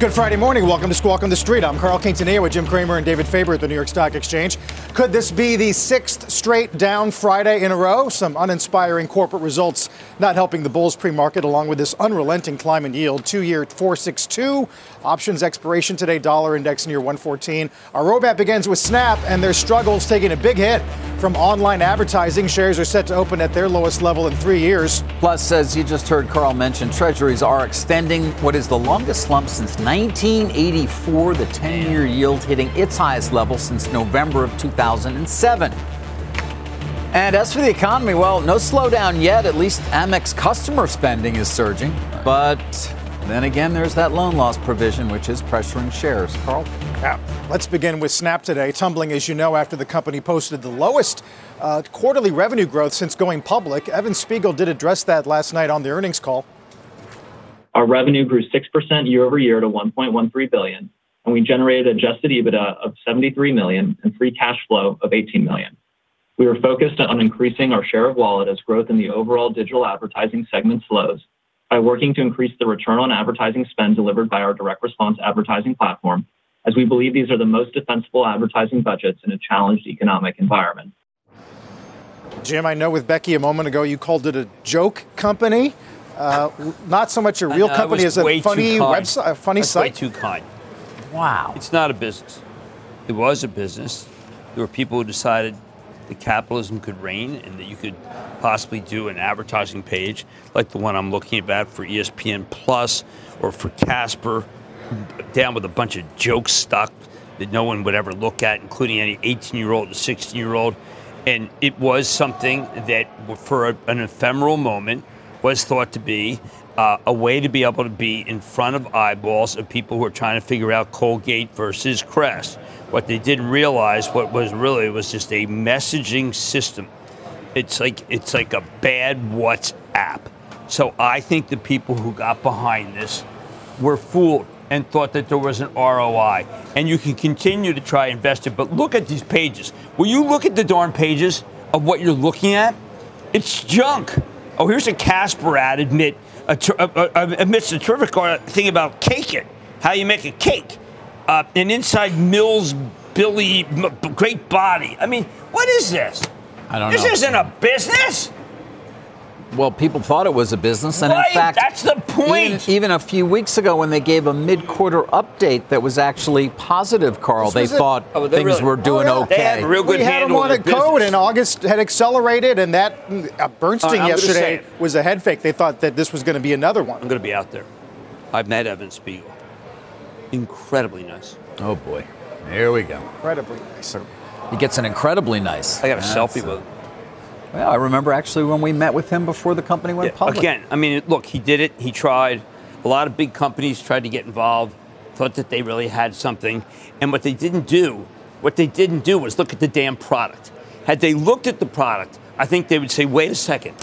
Good Friday morning. Welcome to Squawk on the Street. I'm Carl Quintanilla with Jim Cramer and David Faber at the New York Stock Exchange. Could this be the sixth straight down Friday in a row? Some uninspiring corporate results not helping the bulls pre-market, along with this unrelenting climb in yield. Two-year 462. Options expiration today. Dollar index near 114. Our roadmap begins with Snap and their struggles taking a big hit from online advertising. Shares are set to open at their lowest level in three years. Plus, as you just heard Carl mention, treasuries are extending what is the longest slump since 1984, the 10 year yield hitting its highest level since November of 2007. And as for the economy, well, no slowdown yet. At least Amex customer spending is surging. But then again, there's that loan loss provision, which is pressuring shares. Carl? Yeah. Let's begin with Snap today, tumbling, as you know, after the company posted the lowest uh, quarterly revenue growth since going public. Evan Spiegel did address that last night on the earnings call. Our revenue grew 6% year over year to 1.13 billion, and we generated adjusted EBITDA of 73 million and free cash flow of 18 million. We are focused on increasing our share of wallet as growth in the overall digital advertising segment slows by working to increase the return on advertising spend delivered by our direct response advertising platform, as we believe these are the most defensible advertising budgets in a challenged economic environment. Jim, I know with Becky a moment ago you called it a joke company. Uh, not so much a real company as a funny website, a funny That's site. Way too kind. Wow. It's not a business. It was a business. There were people who decided that capitalism could reign and that you could possibly do an advertising page like the one I'm looking at for ESPN Plus or for Casper, down with a bunch of jokes stuck that no one would ever look at, including any 18 year old and 16 year old. And it was something that, for a, an ephemeral moment, was thought to be uh, a way to be able to be in front of eyeballs of people who are trying to figure out Colgate versus Crest. What they didn't realize, what was really was just a messaging system. It's like it's like a bad WhatsApp. So I think the people who got behind this were fooled and thought that there was an ROI. And you can continue to try invest it, but look at these pages. Will you look at the darn pages of what you're looking at? It's junk. Oh, here's a Casper ad admit a, uh, uh, admits a terrific uh, thing about caking, how you make a cake, uh, and inside Mills Billy m- great body. I mean, what is this? I don't this know. This isn't a business. Well, people thought it was a business, and Right, in fact, that's the point. Even, even a few weeks ago, when they gave a mid-quarter update that was actually positive, Carl, This they was a- thought Oh, things really- were doing Oh, yeah. okay. They had a real good we had handle them on on a their code, business. and August had accelerated, and that uh, Bernstein All right, I'm say yesterday was a head fake. They thought that this was going to be another one. I'm going to be out there. I've met Evan Spiegel. Incredibly nice. oh boy, here we go. Incredibly nice. He gets an incredibly nice. I got a That's, selfie uh, with him. Well, I remember actually when we met with him before the company went Yeah, public. Again, I mean, look, he did it. He tried. A lot of big companies tried to get involved, thought that they really had something. And what they didn't do, what they didn't do was look at the damn product. Had they looked at the product, I think they would say, wait a second,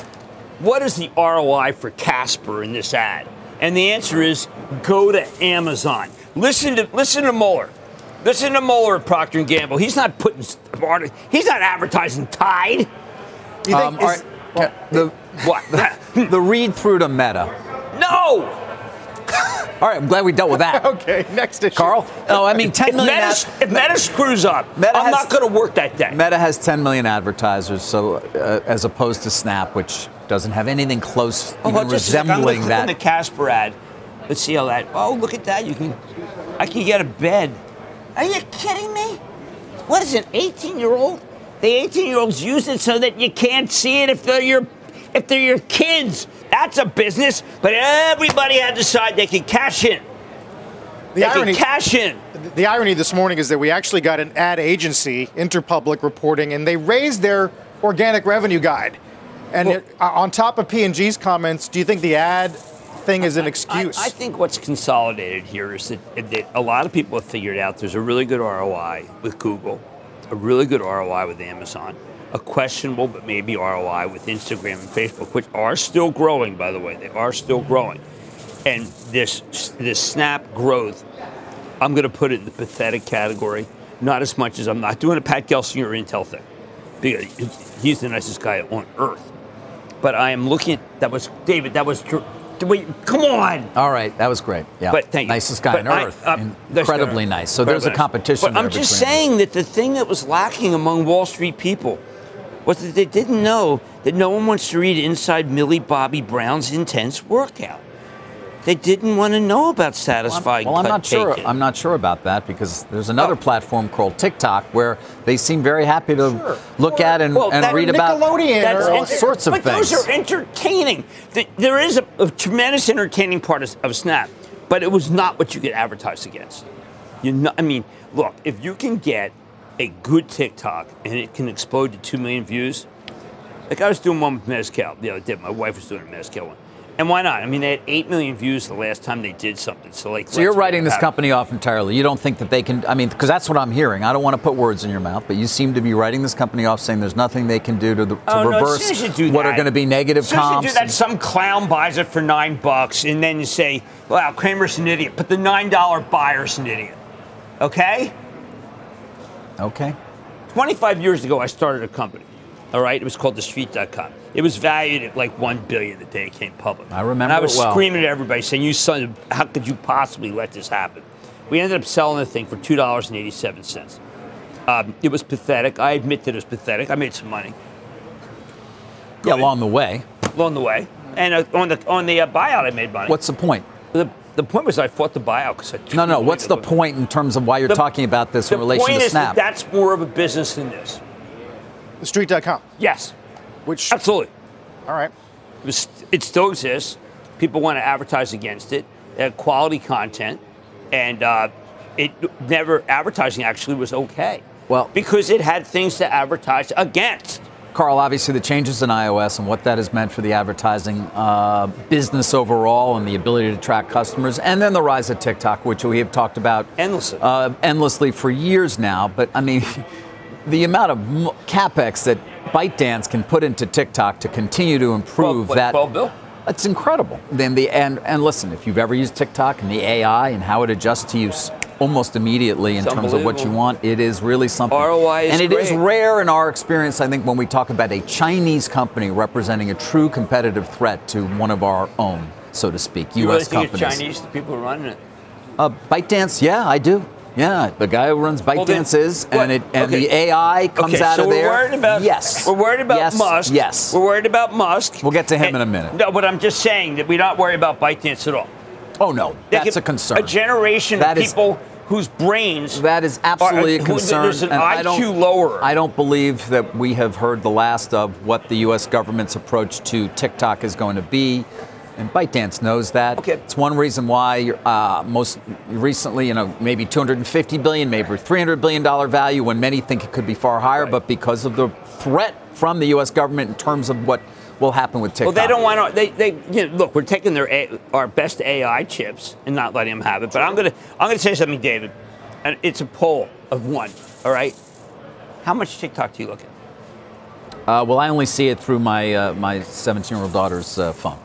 what is the ROI for Casper in this ad? And the answer is go to Amazon. Listen to listen to Moeller. Listen to Moeller at Procter and Gamble. He's not putting he's not advertising Tide. You think Um, all is- right, the, What? the read through to Meta. no. All right, I'm glad we dealt with that. okay, next issue. Carl? No, I mean 10 If million. Meta, ad- if Meta screws up, Meta I'm has- not going to work that day. Meta has 10 million advertisers, so uh, as opposed to Snap, which doesn't have anything close, Oh, even well, just a second. I'm resembling gonna click on the. Casper ad. Let's see how that. Oh, look at that! You can, I can get a bed. Are you kidding me? What is it? 18 year old? The 18 year olds use it so that you can't see it if they're your, if they're your kids. That's a business. But everybody had to decide they could cash in. The they irony, cash in. the irony this morning is that we actually got an ad agency, Interpublic, reporting, and they raised their organic revenue guide. And well, it, uh, on top of P&G's comments, do you think the ad thing is an excuse? I, I, think what's consolidated here is that, that a lot of people have figured out there's a really good ROI with Google, a really good ROI with Amazon, a questionable but maybe ROI with Instagram and Facebook, which are still growing, by the way. They are still growing. And this this Snap growth, I'm going to put it in the pathetic category. Not as much as I'm not doing a Pat Gelsinger or Intel thing, because he's the nicest guy on earth. But I am looking at that was David. That was Wait, come on. All right, that was great. Yeah, but thank nicest guy but on earth. Uh, incredibly nice. So there's a competition. But I'm just saying that the thing that was lacking among Wall Street people was that they didn't know that no one wants to read inside Millie Bobby Brown's intense workout. They didn't want to know about satisfying. Well, I'm, well, I'm not sure. I'm not sure about that because there's another oh. platform called TikTok where they seem very happy to sure. look well, at and, well, and read about all sorts of but things. But those are entertaining. There is a, a tremendous entertaining part of, of, Snap, but it was not what you could advertise against. You know, I mean, look, if you can get a good TikTok and it can explode to two million views, like I was doing one with Mezcal the other day. My wife was doing a Mezcal one. And why not? I mean, they had eight million views the last time they did something. So, like, so you're writing this company off entirely. You don't think that they can? I mean, because that's what I'm hearing. I don't want to put words in your mouth, but you seem to be writing this company off, saying there's nothing they can do to, the, to oh, reverse no, what are going to be negative as comps. You do that, some clown buys it for nine bucks, and then you say, "Wow, Cramer's an idiot," but the nine dollar buyer's an idiot. Okay. Okay. 25 years ago, I started a company. All right, it was called TheStreet.com. It was valued at like one billion the day it came public. I remember. And I was well. screaming at everybody, saying, "You son, how could you possibly let this happen?" We ended up selling the thing for two dollars and eighty-seven cents. Um, it was pathetic. I admit that it was pathetic. I made some money. Go yeah, along the way. Along the way, and uh, on the on the uh, buyout, I made money. What's the point? The, the point was I fought the buyout because I. No, no. What's the point in terms of why you're the, talking about this in relation to Snap? Point is that that's more of a business than this. TheStreet.com. Yes. Which absolutely. All right. It, was, it still exists. People want to advertise against it. Quality content, and uh, it never advertising actually was okay. Well, because it had things to advertise against. Carl, obviously the changes in iOS and what that has meant for the advertising uh, business overall and the ability to track customers, and then the rise of TikTok, which we have talked about endlessly, uh, endlessly for years now. But I mean. the amount of capex that ByteDance can put into TikTok to continue to improve 12, that. 12 bill? That's incredible. Then the and and listen, if you've ever used TikTok and the AI and how it adjusts to you almost immediately in terms of what you want, it is really something. ROI is and it great. is rare in our experience. I think when we talk about a Chinese company representing a true competitive threat to one of our own, so to speak, you U.S. really companies. Chinese, the people running it. Uh, ByteDance, yeah, I do. Yeah, the guy who runs ByteDance well, is, and it and okay. the AI comes okay, out so of there. We're worried about, yes, we're worried about yes. Musk. Yes, we're worried about Musk. We'll get to him and, in a minute. No, but I'm just saying that we're not worried about ByteDance at all. Oh no, that's a concern. A generation that of people. Is, whose brains that is uh, absolutely are, a concern. There's an IQ lower. I don't believe that we have heard the last of what the U.S. government's approach to TikTok is going to be and ByteDance knows that. Okay. It's one reason why uh, most recently, you know, maybe 250 billion, maybe 300 billion dollar value, when many think it could be far higher, right. but because of the threat from the U.S. government in terms of what will happen with TikTok. Well, they don't want to. They, they you know, look. We're taking their A, our best AI chips and not letting them have it. But I'm gonna I'm gonna say something, David. And it's a poll of one. All right. How much TikTok do you look at? Uh, well, I only see it through my uh, my 17 year old daughter's uh, phone.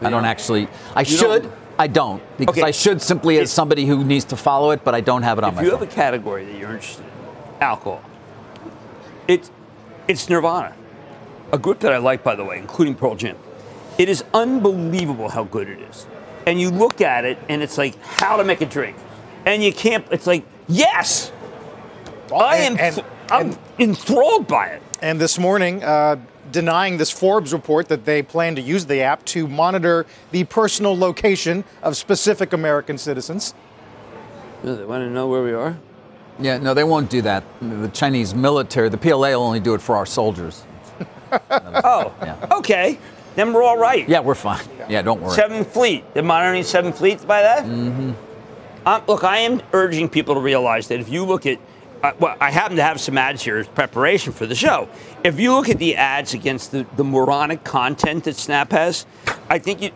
I don't actually. I you should. Don't? I don't because okay. I should simply as somebody who needs to follow it, but I don't have it on my phone. If you have a category that you're interested in, alcohol. It's it's Nirvana, a group that I like, by the way, including Pearl Jam. It is unbelievable how good it is, and you look at it, and it's like how to make a drink, and you can't. It's like yes, well, I am. And, I'm and, enthralled by it. And this morning, uh, denying this Forbes report that they plan to use the app to monitor the personal location of specific American citizens. they want to know where we are? Yeah, no, they won't do that. The Chinese military, the PLA will only do it for our soldiers. oh, yeah. okay. Then we're all right. Yeah, we're fine. Yeah, don't worry. Seventh Fleet. They're monitoring Seventh Fleet by that? Mm-hmm. Um, look, I am urging people to realize that if you look at I, well, I happen to have some ads here as preparation for the show. If you look at the ads against the, the moronic content that Snap has, I think you.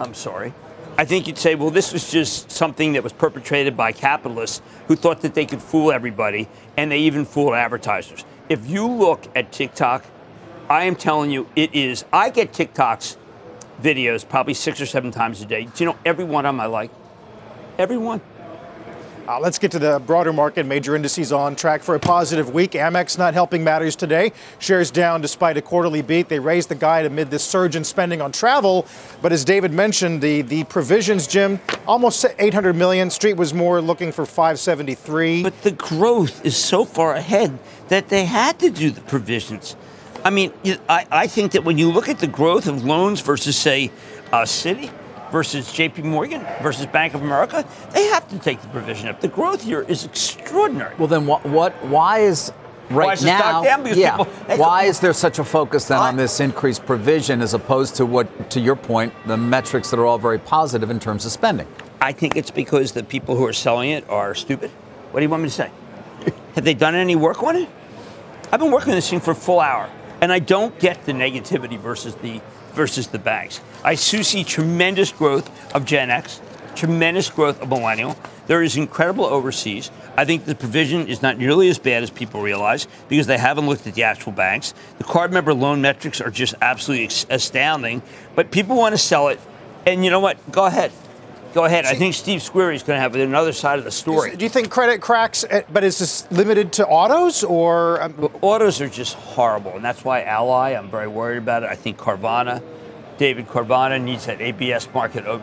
I'm sorry. I think you'd say, well, this was just something that was perpetrated by capitalists who thought that they could fool everybody, and they even fooled advertisers. If you look at TikTok, I am telling you, it is. I get TikToks videos probably six or seven times a day. Do you know every one of them I like? Every one. Uh, let's get to the broader market. Major indices on track for a positive week. Amex not helping matters today. Shares down despite a quarterly beat. They raised the guide amid this surge in spending on travel. But as David mentioned, the, the provisions, Jim, almost 800 million. Street was more looking for 573. But the growth is so far ahead that they had to do the provisions. I mean, I, I think that when you look at the growth of loans versus, say, a Citi, versus JP Morgan versus Bank of America, they have to take the provision up. The growth here is extraordinary. Well, then what, what why is right why is now, yeah, people, why is there such a focus then I, on this increased provision as opposed to what, to your point, the metrics that are all very positive in terms of spending? I think it's because the people who are selling it are stupid. What do you want me to say? Have they done any work on it? I've been working on this thing for a full hour, and I don't get the negativity versus the versus the banks. I see tremendous growth of Gen X, tremendous growth of millennial. There is incredible overseas. I think the provision is not nearly as bad as people realize because they haven't looked at the actual banks. The card member loan metrics are just absolutely astounding, but people want to sell it. And you know what? Go ahead. Go ahead. I think Steve Squeri is going to have another side of the story. Do you think credit cracks, eh, but is this limited to autos or? Um, autos are just horrible, and that's why Ally. I'm very worried about it. I think Carvana David Carvana needs that ABS market. Oh,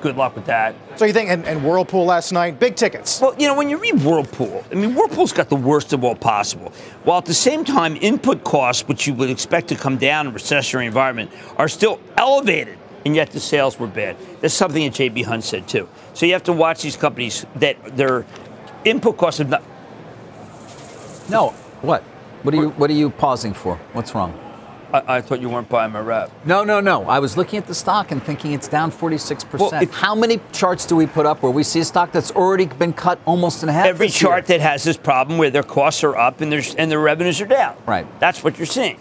good luck with that. So you think, and, and, Whirlpool last night, big tickets. Well, you know, when you read Whirlpool, I mean, Whirlpool's got the worst of all possible. While at the same time, input costs, which you would expect to come down in a recessionary environment, are still elevated, and yet the sales were bad. That's something that JB Hunt said too. So you have to watch these companies that their input costs have not. No, what? What are you What are you pausing for? What's wrong? I, I, thought you weren't buying my rep. No, no, no. I was looking at the stock and thinking it's down 46%. Well, if, How many charts do we put up where we see a stock that's already been cut almost in half? Every chart year? that has this problem where their costs are up and, and their revenues are down. Right. That's what you're seeing.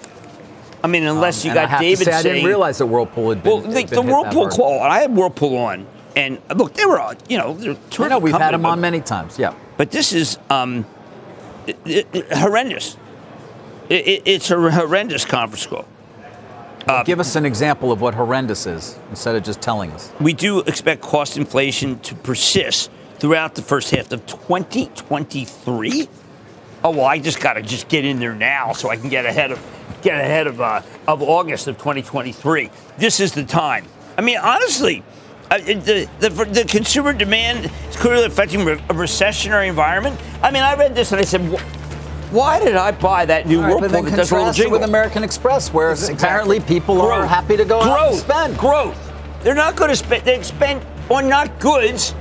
I mean, unless um, you got David say, saying. I didn't realize that Whirlpool had been. Well, the, the Whirlpool call, I had Whirlpool on, and look, they were, you know, they're terrific. I know, we've company, had them on many times, yeah. But this is um, it, it, horrendous. It, it's a horrendous conference call. Uh, Give us an example of what horrendous is instead of just telling us. We do expect cost inflation to persist throughout the first half of 2023. Oh well, I just got to just get in there now so I can get ahead of get ahead of uh, of August of 2023. This is the time. I mean, honestly, uh, the, the, the consumer demand is clearly affecting a recessionary environment. I mean, I read this and I said why did I buy that new right, Whirlpool that does little jingle? with American Express, where exactly. apparently people growth. are happy to go growth. out and spend. Growth. They're not going to spend. They spend on not goods.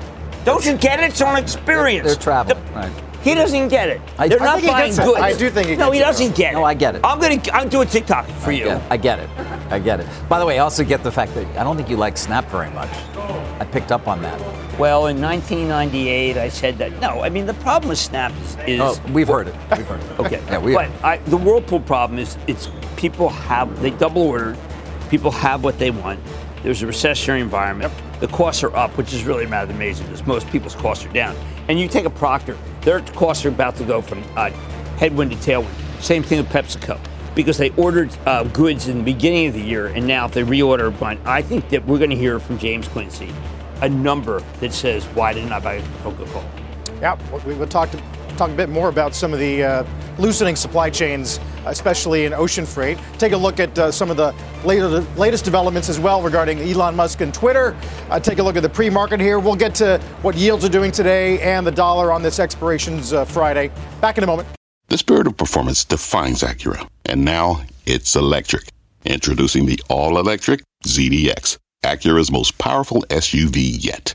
Don't you get it? It's on experience. They're, they're travel. The, right. He doesn't get it. I, They're not buying goods. I do think he No, he doesn't it. get it. No, I get it. I'm gonna I'm doing a TikTok for I you. Get I get it. I get it. By the way, I also get the fact that I don't think you like Snap very much. I picked up on that. Well, in 1998, I said that. No, I mean the problem with Snap is. is oh, we've heard it. We've heard it. okay. yeah, we. But I, the Whirlpool problem is it's people have they double ordered. People have what they want. There's a recessionary environment. Yep. The costs are up, which is really rather amazing because most people's costs are down. And you take a Procter, their costs are about to go from uh, headwind to tailwind. Same thing with PepsiCo because they ordered uh, goods in the beginning of the year, and now if they reorder a bunch, I think that we're going to hear from James Quincy a number that says, why didn't I buy Coca-Cola? Yeah, we will talk, to, talk a bit more about some of the uh, loosening supply chains, especially in ocean freight. Take a look at uh, some of the later, latest developments as well regarding Elon Musk and Twitter. Uh, take a look at the pre-market here. We'll get to what yields are doing today and the dollar on this expirations uh, Friday. Back in a moment. The spirit of performance defines Acura, and now it's electric. Introducing the all-electric ZDX Acura's most powerful SUV yet.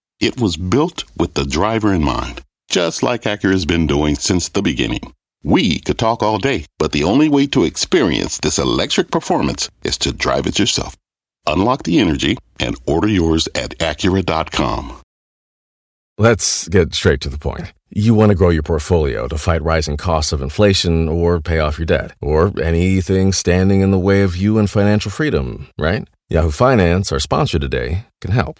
It was built with the driver in mind, just like Acura's been doing since the beginning. We could talk all day, but the only way to experience this electric performance is to drive it yourself. Unlock the energy and order yours at Acura.com. Let's get straight to the point. You want to grow your portfolio to fight rising costs of inflation or pay off your debt, or anything standing in the way of you and financial freedom, right? Yahoo Finance, our sponsor today, can help.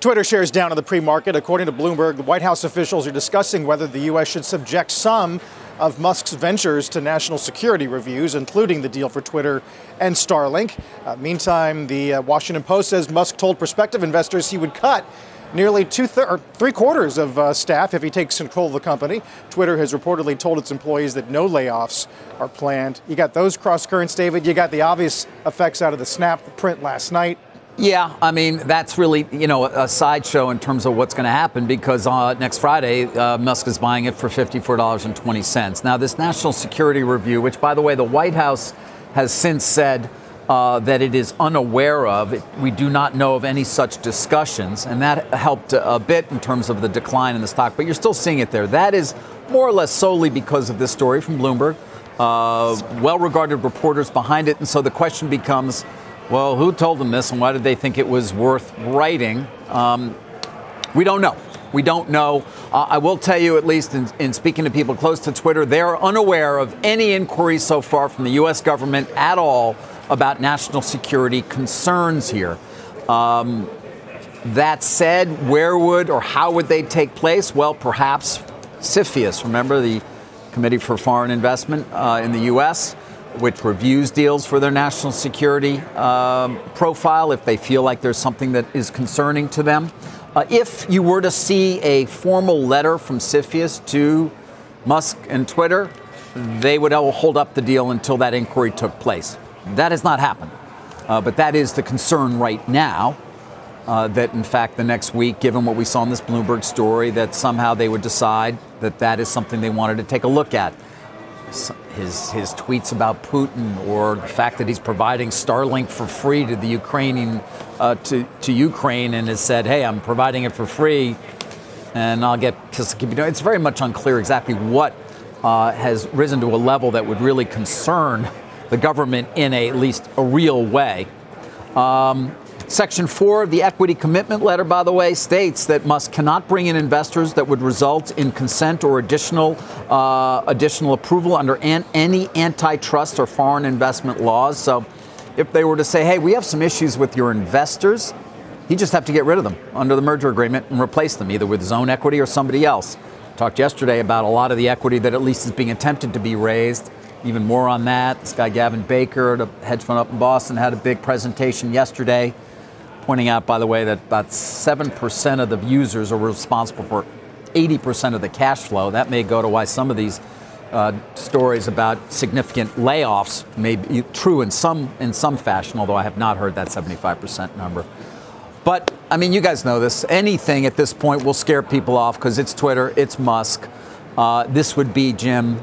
Twitter shares down in the pre market. According to Bloomberg, the White House officials are discussing whether the U.S. should subject some of Musk's ventures to national security reviews, including the deal for Twitter and Starlink. Uh, meantime, the uh, Washington Post says Musk told prospective investors he would cut nearly two thir- three quarters of uh, staff if he takes control of the company. Twitter has reportedly told its employees that no layoffs are planned. You got those cross currents, David. You got the obvious effects out of the Snap print last night. Yeah, I mean that's really you know a sideshow in terms of what's going to happen because uh, next Friday uh, Musk is buying it for fifty-four dollars and twenty cents. Now this national security review, which by the way the White House has since said uh, that it is unaware of, it, we do not know of any such discussions, and that helped a, a bit in terms of the decline in the stock. But you're still seeing it there. That is more or less solely because of this story from Bloomberg. Uh, well-regarded reporters behind it, and so the question becomes well, who told them this and why did they think it was worth writing? Um, we don't know. We don't know. Uh, I will tell you, at least in, in, speaking to people close to Twitter, they are unaware of any inquiries so far from the U.S. government at all about national security concerns here. Um, that said, where would or how would they take place? Well, perhaps CFIUS, remember the Committee for Foreign Investment uh, in the U.S., which reviews deals for their national security um, profile if they feel like there's something that is concerning to them. Uh, if you were to see a formal letter from CFIUS to Musk and Twitter, they would hold up the deal until that inquiry took place. That has not happened. Uh, but that is the concern right now. Uh, that in fact, the next week, given what we saw in this Bloomberg story, that somehow they would decide that that is something they wanted to take a look at his his tweets about Putin or the fact that he's providing Starlink for free to the Ukrainian uh, to to Ukraine and has said, "Hey, I'm providing it for free," and I'll get it's very much unclear exactly what uh, has risen to a level that would really concern the government in a, at least a real way. Um, Section 4 of the equity commitment letter, by the way, states that Musk cannot bring in investors that would result in consent or additional, uh, additional approval under an, any antitrust or foreign investment laws. So if they were to say, hey, we have some issues with your investors, he'd just have to get rid of them under the merger agreement and replace them either with his own equity or somebody else. Talked yesterday about a lot of the equity that at least is being attempted to be raised. Even more on that. This guy Gavin Baker, the hedge fund up in Boston, had a big presentation yesterday pointing out, by the way, that about 7% of the users are responsible for 80% of the cash flow. That may go to why some of these uh, stories about significant layoffs may be true in some in some fashion, although I have not heard that 75% number. But I mean, you guys know this. Anything at this point will scare people off because it's Twitter, it's Musk. Uh, this would be Jim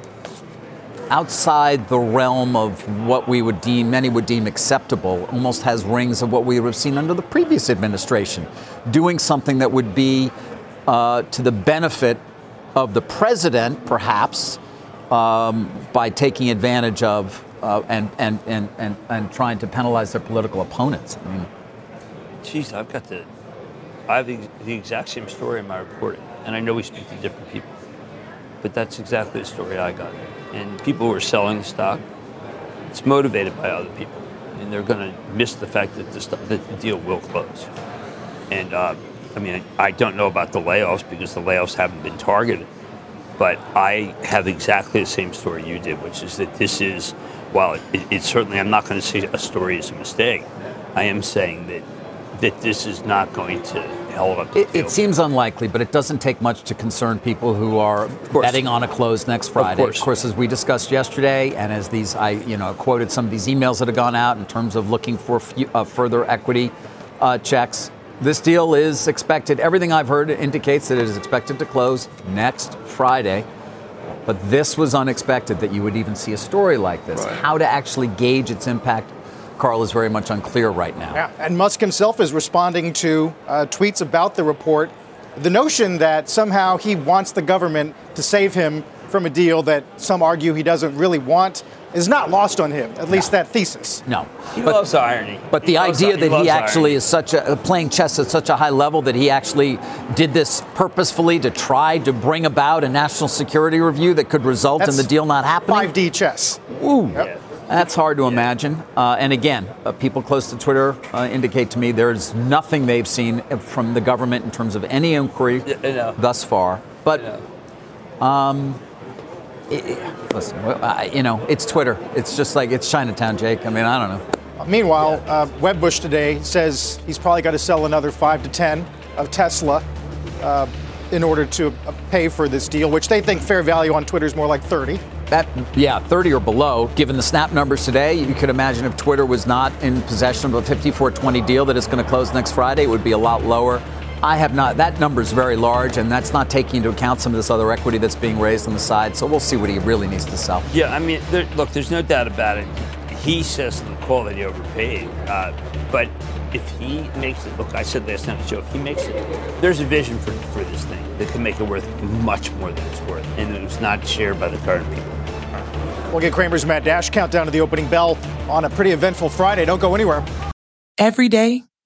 outside the realm of what we would deem, many would deem acceptable, almost has rings of what we would have seen under the previous administration, doing something that would be uh, to the benefit of the president, perhaps, um, by taking advantage of uh, and, and, and, and, and trying to penalize their political opponents. I mean, geez, I've got the, I have the exact same story in my reporting, and I know we speak to different people, but that's exactly the story I got. And people who are selling stock, it's motivated by other people, and they're going to miss the fact that the, st- that the deal will close. And uh, I mean, I don't know about the layoffs because the layoffs haven't been targeted, but I have exactly the same story you did, which is that this is, while it, it certainly, I'm not going to say a story is a mistake. I am saying that that this is not going to hold up. It, it, seems unlikely, but it doesn't take much to concern people who are betting on a close next Friday. Of course. of course, as we discussed yesterday, and as these, I you know quoted some of these emails that have gone out in terms of looking for uh, further equity uh, checks. This deal is expected. Everything I've heard indicates that it is expected to close next Friday. But this was unexpected that you would even see a story like this. Right. How to actually gauge its impact Carl is very much unclear right now. Yeah, and Musk himself is responding to uh, tweets about the report. The notion that somehow he wants the government to save him from a deal that some argue he doesn't really want is not lost on him, at least no. that thesis. No. He but, loves irony. But he the idea that he actually irony. is such a playing chess at such a high level that he actually did this purposefully to try to bring about a national security review that could result That's in the deal not happening. 5D chess. Ooh. Yep. That's hard to imagine. Uh, and again, uh, people close to Twitter uh, indicate to me there's nothing they've seen from the government in terms of any inquiry thus far. But, um, it, listen, you know, it's Twitter. It's just like it's Chinatown, Jake. I mean, I don't know. Meanwhile, yeah. uh, Wedbush today says he's probably got to sell another five to ten of Tesla uh, in order to uh, pay for this deal, which they think fair value on Twitter is more like 30. That, yeah, 30 or below. Given the snap numbers today, you could imagine if Twitter was not in possession of a 5420 deal that is going to close next Friday, it would be a lot lower. I have not. That number is very large, and that's not taking into account some of this other equity that's being raised on the side. So we'll see what he really needs to sell. Yeah, I mean, there, look, there's no doubt about it. He says the call that he overpaid, uh, but if he makes it, look, I said last night on the show, if he makes it, there's a vision for, for this thing that can make it worth much more than it's worth, and it's not shared by the current people. We'll get Cramer's Mad Dash countdown to the opening bell on a pretty eventful Friday. Don't go anywhere. Every day,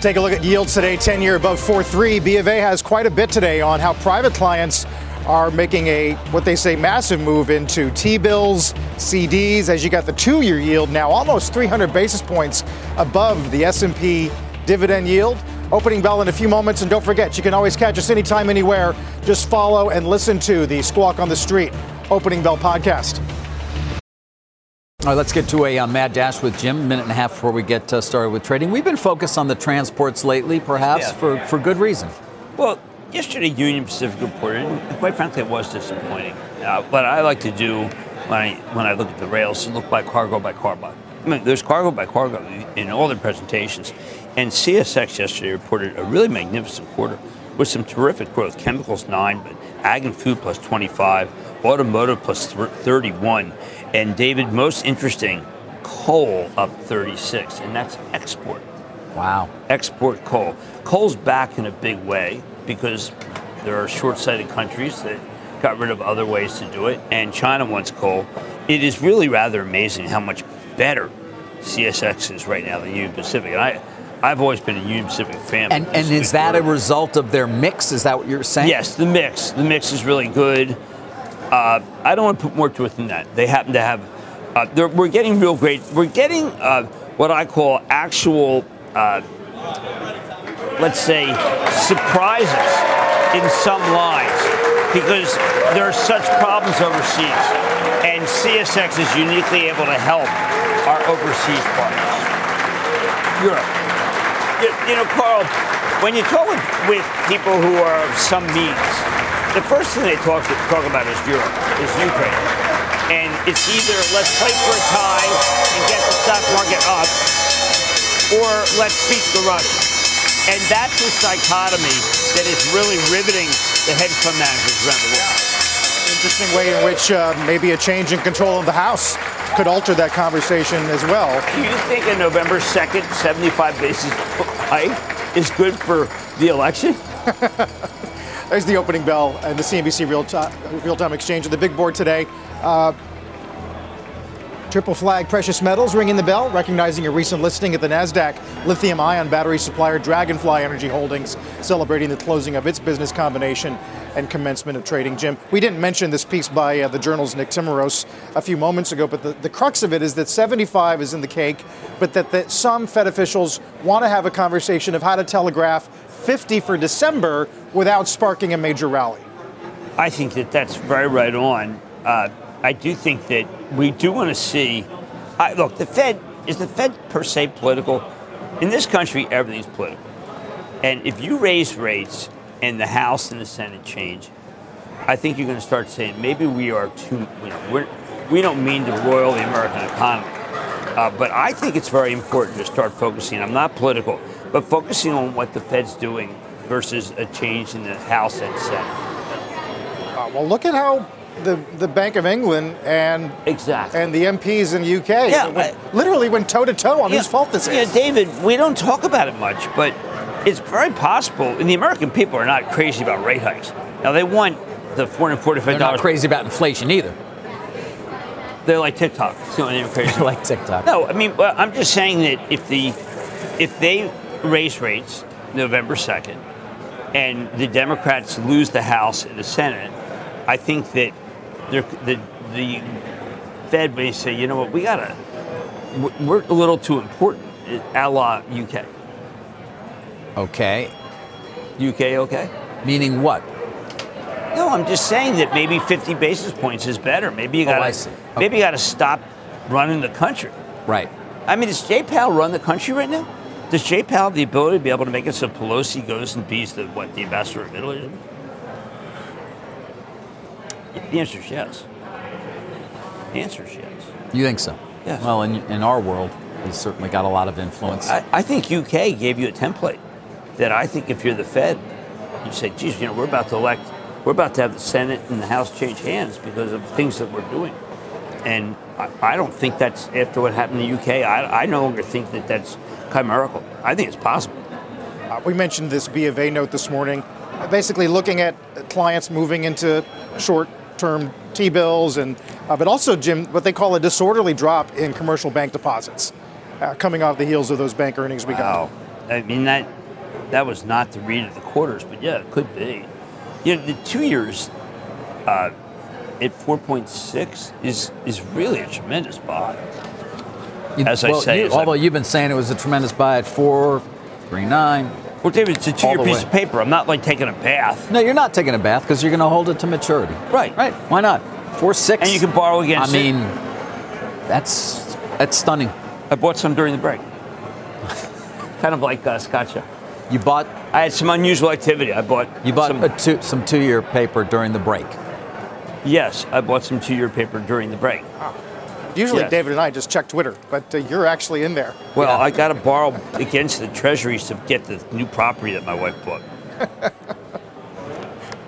Take a look at yields today, 10 year above 4.3. B of A has quite a bit today on how private clients are making a, what they say, massive move into T bills, CDs, as you got the two year yield now almost 300 basis points above the S&P dividend yield. Opening bell in a few moments, and don't forget, you can always catch us anytime, anywhere. Just follow and listen to the Squawk on the Street Opening Bell podcast. All right, let's get to a uh, mad dash with Jim. A minute and a half before we get uh, started with trading. We've been focused on the transports lately, perhaps yeah. for, for good reason. Well, yesterday Union Pacific reported, and quite frankly, it was disappointing. Uh, what I like to do when I when I look at the rails look by cargo by cargo. I mean, there's cargo by cargo in all their presentations, and CSX yesterday reported a really magnificent quarter with some terrific growth. Chemicals nine, but ag and food plus 25, automotive plus 31 and David, most interesting, coal up 36, and that's export. Wow. Export coal. Coal's back in a big way because there are short sighted countries that got rid of other ways to do it, and China wants coal. It is really rather amazing how much better CSX is right now than Union Pacific. And I, I've always been a Union Pacific fan. And, and is that a result of their mix? Is that what you're saying? Yes, the mix. The mix is really good. Uh, I don't want to put more to it than that. They happen to have. Uh, we're getting real great. We're getting uh, what I call actual, uh, let's say, surprises in some lines because there are such problems overseas, and CSX is uniquely able to help our overseas partners. Europe. You, you know, Carl, when you talk with, with people who are of some means the first thing they talk, talk about is Europe, is Ukraine. And it's either let's play for a tie and get the stock market up, or let's beat the Russians. And that's the dichotomy that is really riveting the hedge fund managers around the world. Interesting way in which uh, maybe a change in control of the House could alter that conversation as well. Do you think a November 2nd 75 basis point hike is good for the election? There's the opening bell and the CNBC real-time, real-time exchange of the big board today. Uh, Triple Flag Precious Metals ringing the bell, recognizing a recent listing at the NASDAQ. Lithium ion battery supplier Dragonfly Energy Holdings celebrating the closing of its business combination and commencement of trading. Jim, we didn't mention this piece by uh, the journal's Nick Timiraos a few moments ago, but the, the crux of it is that 75 is in the cake, but that, that some Fed officials want to have a conversation of how to telegraph 50 for December without sparking a major rally. I think that that's very right on. Uh, I do think that we do want to see. I, look, the Fed is the Fed per se political. In this country, everything's political. And if you raise rates and the House and the Senate change, I think you're going to start saying maybe we are too. You know, we're, we don't mean to roil the American economy. Uh, but I think it's very important to start focusing. I'm not political, but focusing on what the Fed's doing versus a change in the House and Senate. Uh, well, look at how the, the Bank of England and exactly and the MPs in the UK yeah, went, I, literally went toe to toe on yeah, whose fault this yeah, is. David, we don't talk about it much, but it's very possible. And the American people are not crazy about rate hikes. Now they want the four hundred forty-five dollars. They're not crazy about inflation either. They're like TikTok. It's the only crazy. They're like TikTok. No, I mean, well, I'm just saying that if the if they raise rates November second, and the Democrats lose the House and the Senate, I think that the the Fed may say, you know what, we gotta, we're a little too important, uh, a la UK. Okay. UK, okay. Meaning what? No, I'm just saying that maybe 50 basis points is better. Maybe you got to, oh, okay. maybe you got to stop running the country. Right. I mean, does Jay Powell run the country right now? Does Jay Powell have the ability to be able to make it so Pelosi goes and bees the what the ambassador of Italy? The answer is yes. The answer is yes. You think so? Yes. Well, in, in our world, he's certainly got a lot of influence. I, I think UK gave you a template that I think if you're the Fed, you say, geez, you know, we're about to elect, we're about to have the Senate and the House change hands because of things that we're doing. And I, I don't think that's after what happened in the UK. I, I no longer think that that's chimerical. I think it's possible. Uh, we mentioned this B of A note this morning, basically looking at clients moving into short term T bills, and uh, but also, Jim, what they call a disorderly drop in commercial bank deposits uh, coming off the heels of those bank earnings we wow. got. I mean, that, that was not the read of the quarters, but yeah, it could be. You know, the two years uh, at 4.6 is, is really a tremendous buy. As well, I say, you, although you've been saying it was a tremendous buy at 4.39. Well, David, it's a two-year piece way. of paper. I'm not like taking a bath. No, you're not taking a bath because you're going to hold it to maturity. Right. Right. Why not? Four six. And you can borrow against. I mean, that's that's stunning. I bought some during the break. kind of like uh, Scotcha. You bought. I had some unusual activity. I bought. You bought some, two, some two-year paper during the break. Yes, I bought some two-year paper during the break. Usually, Yes. David and I just check Twitter, but uh, you're actually in there. Well, I got to borrow against the treasuries to get the new property that my wife bought.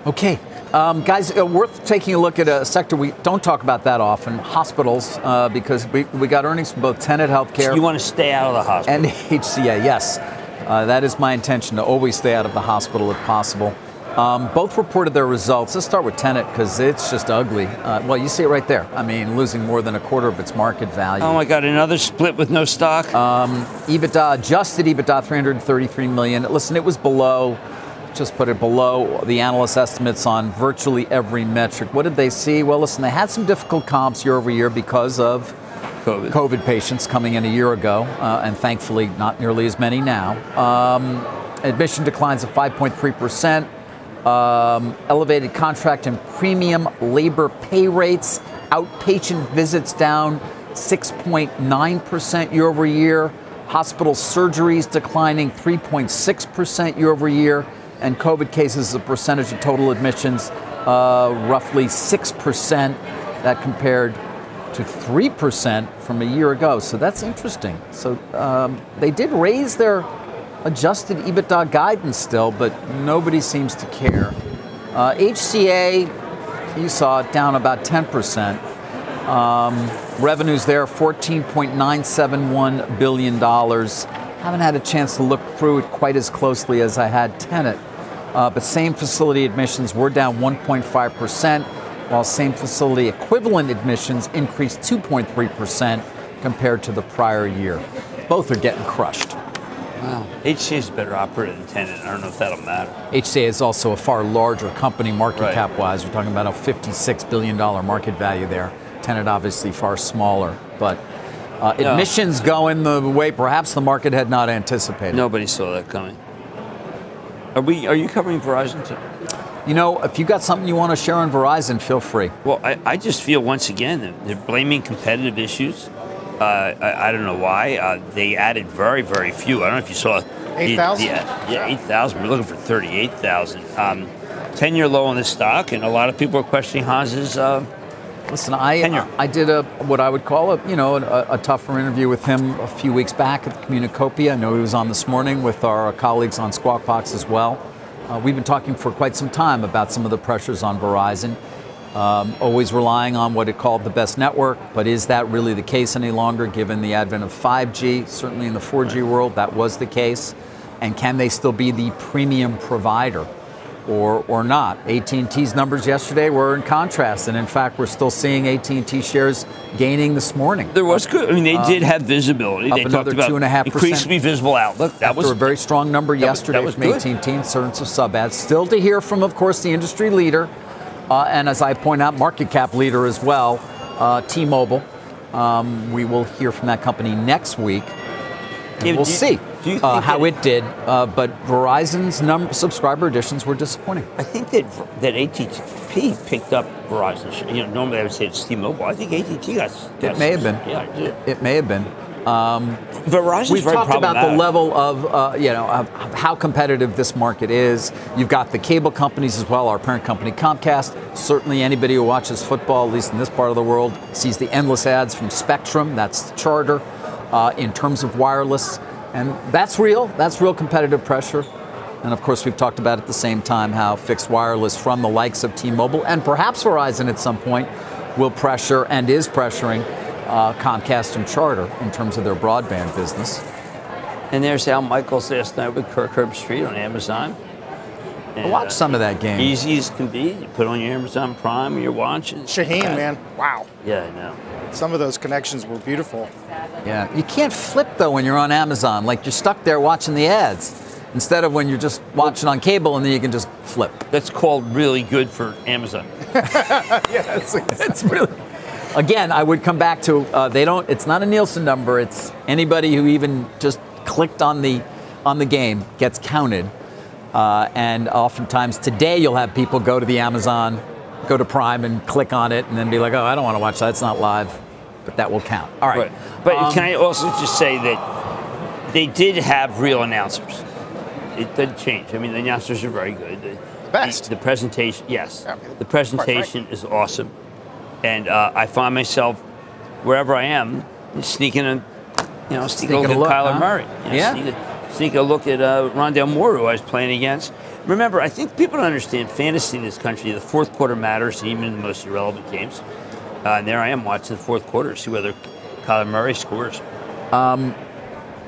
Okay. Um, guys, uh, worth taking a look at a sector we don't talk about that often hospitals, uh, because we, we got earnings from both Tenet Healthcare You want to stay out of the hospital. and HCA. Yes. Uh, that is my intention to always stay out of the hospital if possible. Um, both reported their results. Let's start with Tenet because it's just ugly. Uh, well, you see it right there. I mean, losing more than a quarter of its market value. oh my God, another split with no stock. EBITDA, adjusted EBITDA, 333 million. Listen, it was below, just put it below the analyst estimates on virtually every metric. What did they see? Well, listen, they had some difficult comps year over year because of COVID. COVID patients coming in a year ago, uh, and thankfully not nearly as many now. Um, admission declines of 5.3%. Um, elevated contract and premium labor pay rates, outpatient visits down 6.9% year over year, hospital surgeries declining 3.6% year over year, and COVID cases as a percentage of total admissions uh, roughly 6%. That compared to 3% from a year ago. So that's interesting. So um, they did raise their adjusted EBITDA guidance still, but nobody seems to care. Uh, HCA, you saw it down about 10%. Um, revenues there, $14.971 billion. Haven't had a chance to look through it quite as closely as I had Tenet. Uh, but same facility admissions were down 1.5%, while same facility equivalent admissions increased 2.3% compared to the prior year. Both are getting crushed. Wow. HCA is a better operator than Tenet. I don't know if that'll matter. HCA is also a far larger company market Right. cap wise. We're talking about a $56 billion market value there. Tenet obviously far smaller. But uh, No. admissions going the way perhaps the market had not anticipated. Nobody saw that coming. Are we? Are you covering Verizon too? You know, if you've got something you want to share on Verizon, feel free. Well, I, I just feel once again that they're blaming competitive issues. Uh, I, I don't know why. Uh, they added very, very few. I don't know if you saw. 8,000? Yeah, yeah, 8,000. We're looking for 38,000. Um, 10 year low on the stock, and a lot of people are questioning Haas's. Uh, Listen, I Tenure. I did a what I would call a you know a, a tougher interview with him a few weeks back at the Communacopia. I know he was on this morning with our colleagues on Squawk Box as well. Uh, we've been talking for quite some time about some of the pressures on Verizon. Um, always relying on what it called the best network, but is that really the case any longer given the advent of 5G? Certainly in the 4G world, that was the case. And can they still be the premium provider? or or not. AT&T's numbers yesterday were in contrast, and in fact, we're still seeing AT&T shares gaining this morning. there was good. I mean, they did have visibility. up They talked another about 2.5%. increasingly visible outlook. That After was a very strong number that was- yesterday that was from good. AT&T in terms of sub ads. Still to hear from, of course, the industry leader, uh, and as I point out, market cap leader as well, uh, T-Mobile. Um, we will hear from that company next week. And Yeah, we'll do see do uh, how that- it did. Uh, but Verizon's number subscriber additions were disappointing. I think that that AT&T picked up Verizon. You know, normally I would say it's T-Mobile. I think AT&T got. got It may have been. Yeah, it. It may have been. Um, Verizon's We've talked about the level of, uh, you know, of how competitive this market is. You've got the cable companies as well. Our parent company, Comcast. Certainly, anybody who watches football, at least in this part of the world, sees the endless ads from Spectrum. That's Charter. Uh, in terms of wireless, and that's real. That's real competitive pressure. And of course, we've talked about at the same time how fixed wireless from the likes of T-Mobile and perhaps Verizon at some point will pressure and is pressuring uh, Comcast and Charter in terms of their broadband business. And there's Al Michaels last night with Kirk Herbstreit on Amazon. And, Watch uh, some of that game. Easy as can be. You put on your Amazon Prime, and you're watching. Shaheen, man, wow. Yeah, I know. Some of those connections were beautiful. Yeah, you can't flip though when you're on Amazon. Like you're stuck there watching the ads instead of when you're just watching on cable and then you can just flip. That's called really good for Amazon. Yeah, It's really. Again, I would come back to uh, they don't. It's not a Nielsen number. It's anybody who even just clicked on the on the game gets counted. Uh, and oftentimes today you'll have people go to the Amazon, go to Prime and click on it, and then be like, "Oh, I don't want to watch that. It's not live," but that will count. All right. Right. But Um, can I also just say that they did have real announcers. It did change. I mean, the announcers are very good. The, Best. The, the presentation, yes. Yeah, the presentation is awesome. And uh, I find myself, wherever I am, sneaking a, you know, sneaking, a look at Kyler huh? Murray. You know, Yeah. Sneak a, sneak a look at uh, Rondale Moore, who I was playing against. Remember, I think people don't understand fantasy in this country. The fourth quarter matters, even in the most irrelevant games. Uh, and there I am watching the fourth quarter, see whether Kyler Murray scores.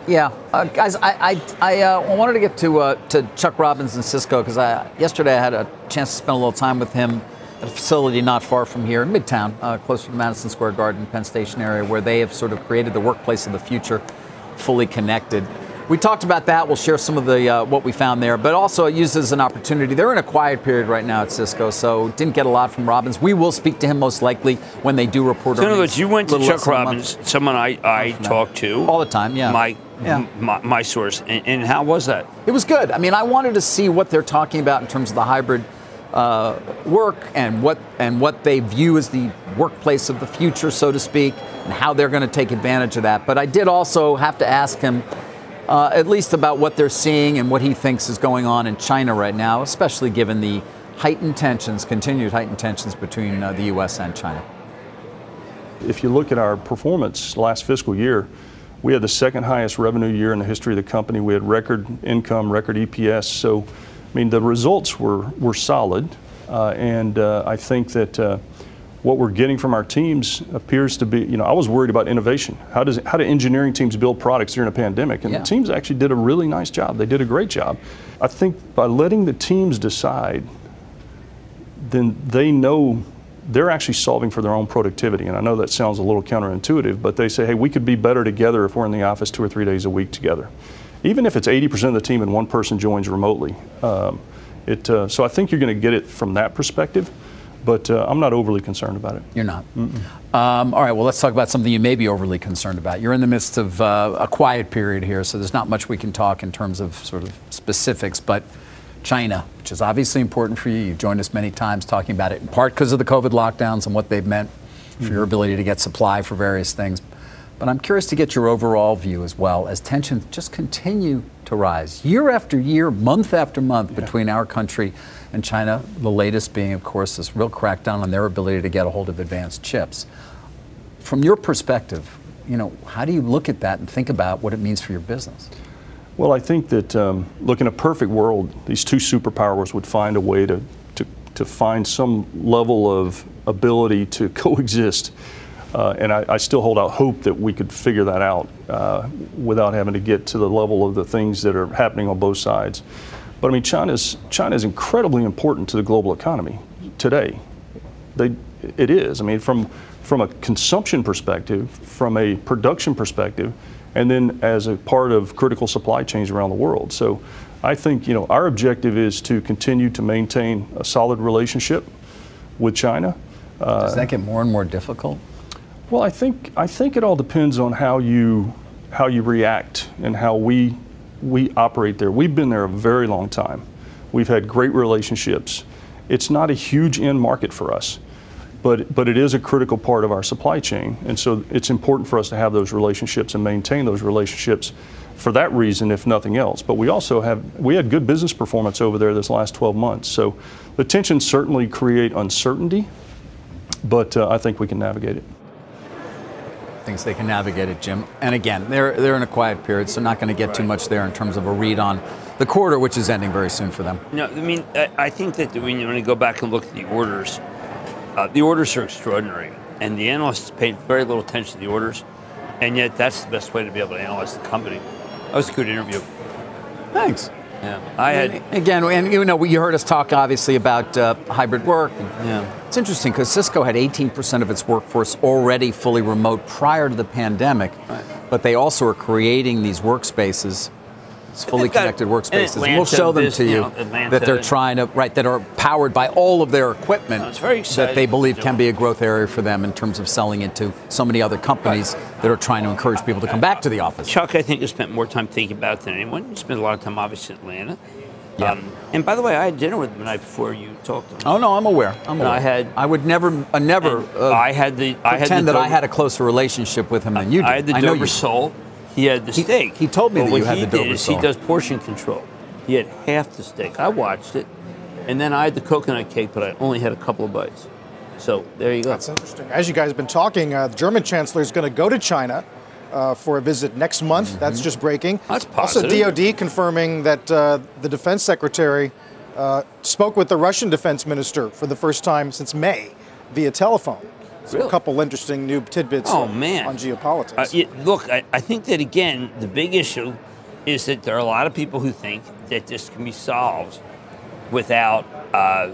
Yeah, uh, guys, I I, I uh, wanted to get to uh, to Chuck Robbins and Cisco because I yesterday I had a chance to spend a little time with him a facility not far from here in Midtown, uh, closer to Madison Square Garden, Penn Station area, where they have sort of created the workplace of the future, fully connected. We talked about that. We'll share some of the uh, what we found there, but also it uses an opportunity. They're in a quiet period right now at Cisco, so didn't get a lot from Robbins. We will speak to him most likely when they do report. So in other words, you went to Chuck. Robbins, someone I, I talked to All the time, yeah. My, Yeah. my my source, and, and how was that? It was good. I mean, I wanted to see what they're talking about in terms of the hybrid uh, work and what and what they view as the workplace of the future, so to speak, and how they're going to take advantage of that. But I did also have to ask him. Uh, at least about what they're seeing and what he thinks is going on in China right now, especially given the heightened tensions, continued heightened tensions between uh, the U.S. and China. If you look at our performance last fiscal year, we had the second highest revenue year in the history of the company. We had record income, record EPS. So, I mean, the results were, were solid. Uh, and uh, I think that uh, what we're getting from our teams appears to be, you know, I was worried about innovation. How does how do engineering teams build products during a pandemic? And Yeah. the teams actually did a really nice job. They did a great job. I think by letting the teams decide, then they know they're actually solving for their own productivity. And I know that sounds a little counterintuitive, but they say, hey, we could be better together if we're in the office two or three days a week together. Even if it's 80% of the team and one person joins remotely. Um, it, uh, so I think you're going to get it from that perspective, but uh, I'm not overly concerned about it. You're not. Um, all right, well, let's talk about something you may be overly concerned about. You're in the midst of uh, a quiet period here, so there's not much we can talk in terms of sort of specifics, but China, which is obviously important for you. You've joined us many times talking about it, in part because of the COVID lockdowns and what they've meant for your ability to get supply for various things. But I'm curious to get your overall view as well as tensions just continue to rise year after year, month after month between our country and China. The latest being, of course, this real crackdown on their ability to get a hold of advanced chips. From your perspective, you know, how do you look at that and think about what it means for your business? Well, I think that um, look in a perfect world, these two superpowers would find a way to, to, to find some level of ability to coexist. Uh, and I, I still hold out hope that we could figure that out uh, without having to get to the level of the things that are happening on both sides. But I mean, China's China is incredibly important to the global economy today. They, it is. I mean, from from a consumption perspective, from a production perspective, and then as a part of critical supply chains around the world. So, I think you know our objective is to continue to maintain a solid relationship with China. Does that get more and more difficult? Well, I think I think it all depends on how you how you react and how we we operate there. We've been there a very long time. We've had great relationships. It's not a huge end market for us, but but it is a critical part of our supply chain, and so it's important for us to have those relationships and maintain those relationships for that reason, if nothing else. But we also have we had good business performance over there this last 12 months. So the tensions certainly create uncertainty, but uh, I think we can navigate it. Thinks they can navigate it, Jim. And again, they're they're in a quiet period, so not going to get too much there in terms of a read on the quarter, which is ending very soon for them. No, I mean, I, I think that when you, when you go back and look at the orders, uh, the orders are extraordinary, and the analysts paid very little attention to the orders, and yet that's the best way to be able to analyze the company. That was a good interview. Thanks. Yeah, I had. Again, and you know, you heard us talk obviously about uh, hybrid work. Yeah. It's interesting because Cisco had 18% of its workforce already fully remote prior to the pandemic, but they also are creating these workspaces, these fully connected workspaces. And we'll show them this, to you you know, that they're trying to right that are powered by all of their equipment No, that they believe can be a growth area for them in terms of selling into so many other companies that are trying to encourage people to come back to the office. Chuck, I think, has spent more time thinking about it than anyone. He spent a lot of time, obviously, in Atlanta. Yeah. Um, and by the way, I had dinner with him the night before you talked to him. Oh no, I'm aware. I'm aware. I had- I would never, uh, never. Uh, I had the. I had pretend the that I had a closer relationship with him than you did. I had the know Dover you. Sole. He had the He- steak. he told me But that you had he the Dover sole. He does portion control. He had half the steak. I watched it, and then I had the coconut cake, but I only had a couple of bites. So there you go. That's interesting. As you guys have been talking, uh, the German chancellor is going to go to China uh, for a visit next month. That's just breaking. Mm-hmm. That's Also. DoD confirming that uh, the defense secretary uh, spoke with the Russian defense minister for the first time since May via telephone. So a couple interesting new tidbits Oh, on- man. on geopolitics. Uh, yeah, look, I, I think that again, the big issue is that there are a lot of people who think that this can be solved without uh,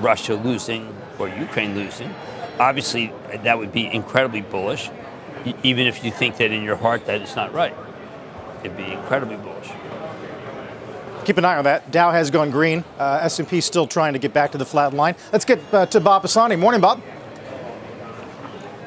Russia losing or Ukraine losing. Obviously, that would be incredibly bullish, even if you think that in your heart that it's not right. It'd be incredibly bullish. Keep an eye on that. Dow has gone green. Uh, S&P still trying to get back to the flat line. Let's get uh, to Bob Pisani. Morning, Bob.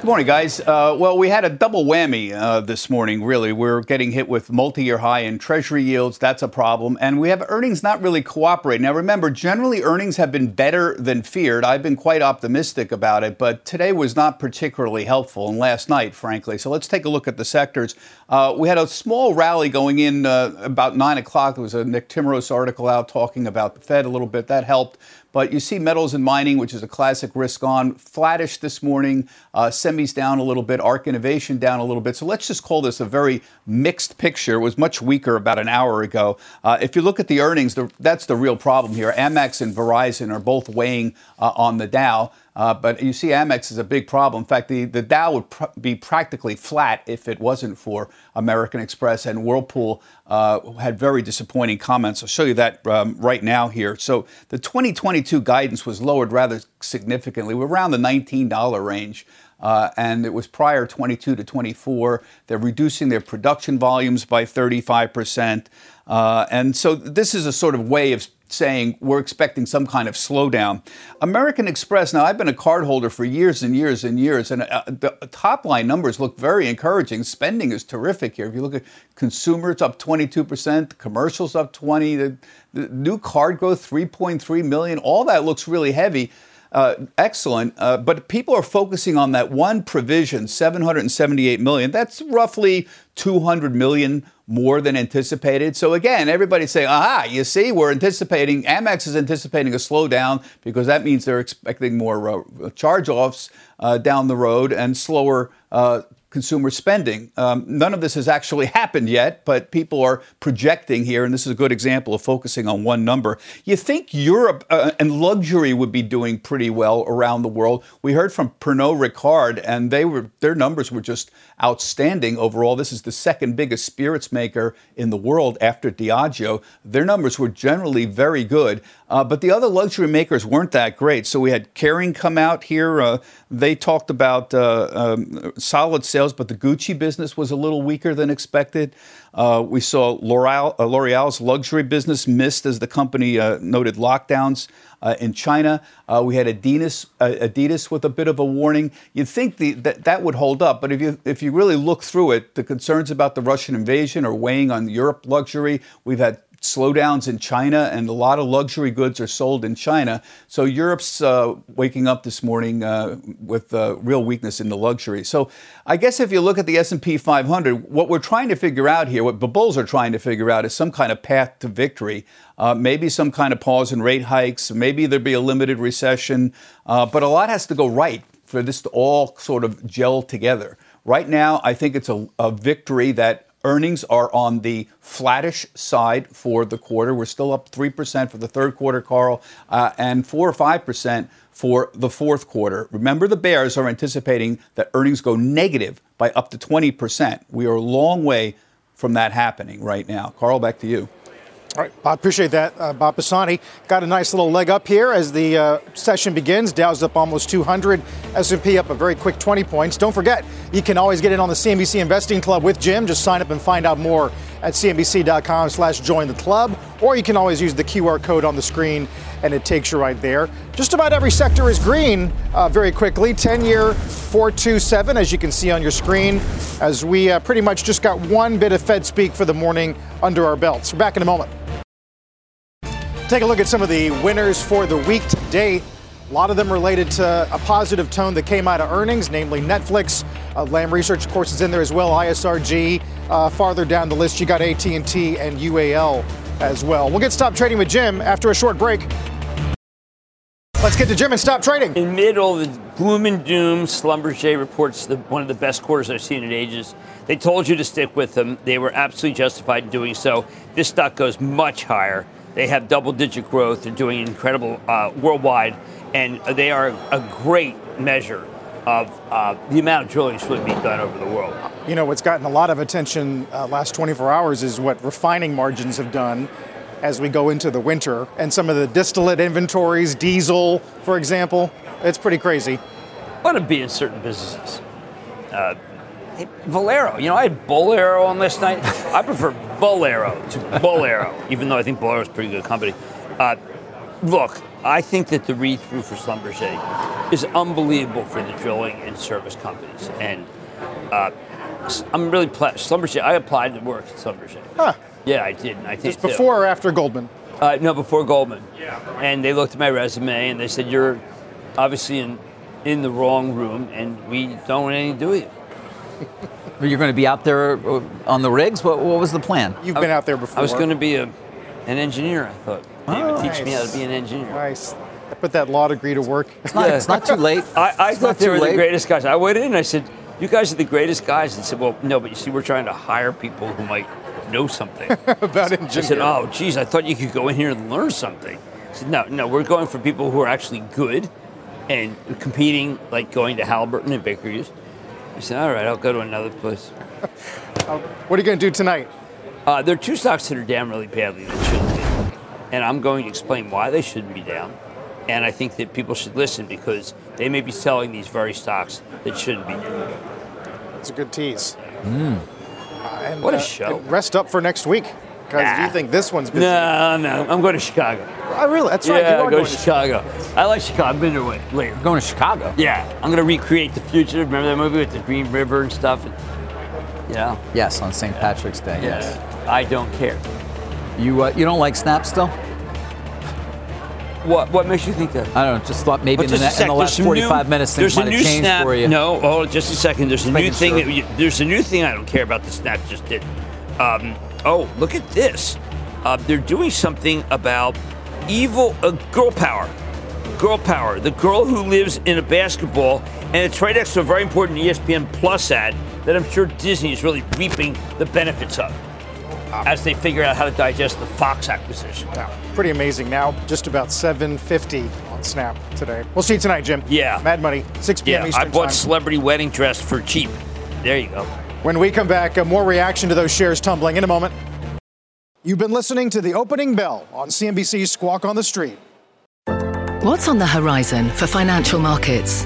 Good morning, guys. Uh, well, we had a double whammy uh, this morning, really. We're getting hit with multi year high in Treasury yields. That's a problem. And we have earnings not really cooperating. Now, remember, generally earnings have been better than feared. I've been quite optimistic about it, but today was not particularly helpful, and last night, frankly. So let's take a look at the sectors. Uh, we had a small rally going in uh, about 9 o'clock. There was a Nick Timiraos article out talking about the Fed a little bit. That helped. But you see metals and mining, which is a classic risk on, flattish this morning. Uh, semis down a little bit, ARK Innovation down a little bit. So let's just call this a very mixed picture. It was much weaker about an hour ago. Uh, if you look at the earnings, the, that's the real problem here. Amex and Verizon are both weighing uh, on the Dow. Uh, but you see, Amex is a big problem. In fact, the, the Dow would pr- be practically flat if it wasn't for American Express and Whirlpool uh, had very disappointing comments. I'll show you that um, right now here. So the 2022 guidance was lowered rather significantly. We're around the $19 range. Uh, and it was prior 22 to 24. They're reducing their production volumes by 35 percent, uh, and so this is a sort of way of saying we're expecting some kind of slowdown. American Express, now I've been a cardholder for years and years and years, and uh, the top line numbers look very encouraging. Spending is terrific here. If you look at consumers up 22%, commercials up 20, the, the new card growth 3.3 million, all that looks really heavy. Uh, excellent, uh, but people are focusing on that one provision, 778 million. That's roughly 200 million more than anticipated. So again, everybody's saying, aha, you see, we're anticipating, Amex is anticipating a slowdown because that means they're expecting more uh, charge offs uh, down the road and slower uh, consumer spending. Um, none of this has actually happened yet, but people are projecting here, and this is a good example of focusing on one number. You think Europe uh, and luxury would be doing pretty well around the world. We heard from Pernod Ricard, and they were their numbers were just outstanding overall. This is the second biggest spirits maker in the world after Diageo. Their numbers were generally very good, uh, but the other luxury makers weren't that great. So we had Kering come out here. Uh, they talked about uh, um, solid sales, but the Gucci business was a little weaker than expected. Uh, we saw L'Oreal, uh, L'Oreal's luxury business missed as the company uh, noted lockdowns uh, in China. Uh, we had Adidas, Adidas with a bit of a warning. You'd think the, that that would hold up, but if you if you really look through it, the concerns about the Russian invasion are weighing on Europe luxury. We've had slowdowns in China, and a lot of luxury goods are sold in China. So Europe's uh, waking up this morning uh, with uh, real weakness in the luxury. So I guess if you look at the S&P 500, what we're trying to figure out here, what the bulls are trying to figure out, is some kind of path to victory. Uh, maybe some kind of pause in rate hikes. Maybe there'd be a limited recession. Uh, but a lot has to go right for this to all sort of gel together. Right now, I think it's a, a victory that Earnings are on the flattish side for the quarter. We're still up 3% for the third quarter, Carl, uh, and 4 or 5% for the fourth quarter. Remember, the Bears are anticipating that earnings go negative by up to 20%. We are a long way from that happening right now. Carl, back to you. All right, I appreciate that, uh, Bob Pisani. Got a nice little leg up here as the uh, session begins. Dow's up almost 200, S&P up a very quick 20 points. Don't forget, you can always get in on the CNBC Investing Club with Jim. Just sign up and find out more at cnbc.com/slash join the club, or you can always use the QR code on the screen, and it takes you right there. Just about every sector is green. Uh, very quickly, 10-year 427, as you can see on your screen, as we uh, pretty much just got one bit of Fed speak for the morning under our belts. We're back in a moment. Take a look at some of the winners for the week to date. A lot of them related to a positive tone that came out of earnings, namely Netflix. Uh, Research, of course, is in there as well. ISRG. Uh, farther down the list, you got AT&T and UAL as well. We'll get stop trading with Jim after a short break. Let's get to Jim and stop trading. In middle of the gloom and doom, Schlumberger reports the, one of the best quarters I've seen in ages. They told you to stick with them. They were absolutely justified in doing so. This stock goes much higher. They have double digit growth. They're doing incredible uh, worldwide, and they are a great measure of uh, the amount of drilling that's really being done over the world. You know, what's gotten a lot of attention uh, last 24 hours is what refining margins have done as we go into the winter, and some of the distillate inventories, diesel, for example. It's pretty crazy. Want to be in certain businesses. Uh, Valero. You know, I had Bolero on last night. I prefer Bolero to Bolero, even though I think Bolero is a pretty good company. Look, I think that the read through for Schlumberger is unbelievable for the drilling and service companies. And uh, I'm really pl- Schlumberger. I applied to work at Schlumberger. Huh. Yeah, I did. I think before too. or after Goldman? Uh, no, before Goldman. Yeah. And they looked at my resume and they said, "You're obviously in in the wrong room, and we don't want anything to do with you." You're going to be out there uh, on the rigs? What, what was the plan? You've been out there before. I was going to be a, an engineer, I thought. They oh, would teach nice. me how to be an engineer. Nice. Put that law degree to work. It's not, it's not too late. I, I thought not they were late. the greatest guys. I went in and I said, "You guys are the greatest guys." And said, "Well, no, but you see, we're trying to hire people who might know something." about engineering. I said, "Oh, geez, I thought you could go in here and learn something." I said, "No, no, we're going for people who are actually good and competing, like going to Halliburton and Baker Hughes." I said, "All right, I'll go to another place." What are you going to do tonight? Uh, there are two stocks that are down really badly that shouldn't be, and I'm going to explain why they shouldn't be down. And I think that people should listen because they may be selling these very stocks that shouldn't be down. It's a good tease. Uh, and, What a uh, show. and rest up for next week. Guys, Nah. you think this one's busy. No, no, I'm going to Chicago. Oh, really? That's right. yeah, you are go going to Chicago. I like Chicago. I've been there way- later. Going to Chicago. Yeah, I'm going to recreate the future. Remember that movie with the Green River and stuff? And, yeah. Yes, on St. Patrick's Day. Yes. I don't care. You uh, you don't like Snap still? What What makes you think that? I don't know. Just thought maybe in the, in the last there's 45 new- minutes things might have changed snap. for you. No, hold on, just a second. There's a new thing. sure. That you, there's a new thing I don't care about. The snap just did. Um, oh, look at this. Uh, they're doing something about evil uh, girl power. Girl power. The girl who lives in a basketball, and it's right next to a very important ESPN Plus ad that I'm sure Disney is really reaping the benefits of as they figure out how to digest the Fox acquisition. Wow, pretty amazing. Now, just about 7.50 on Snap today. We'll see you tonight, Jim. Yeah. Mad Money, 6 p.m. Yeah, Eastern I bought Time. celebrity wedding dress for cheap. There you go. When we come back, uh, more reaction to those shares tumbling in a moment. You've been listening to the opening bell on CNBC's Squawk on the Street. What's on the horizon for financial markets?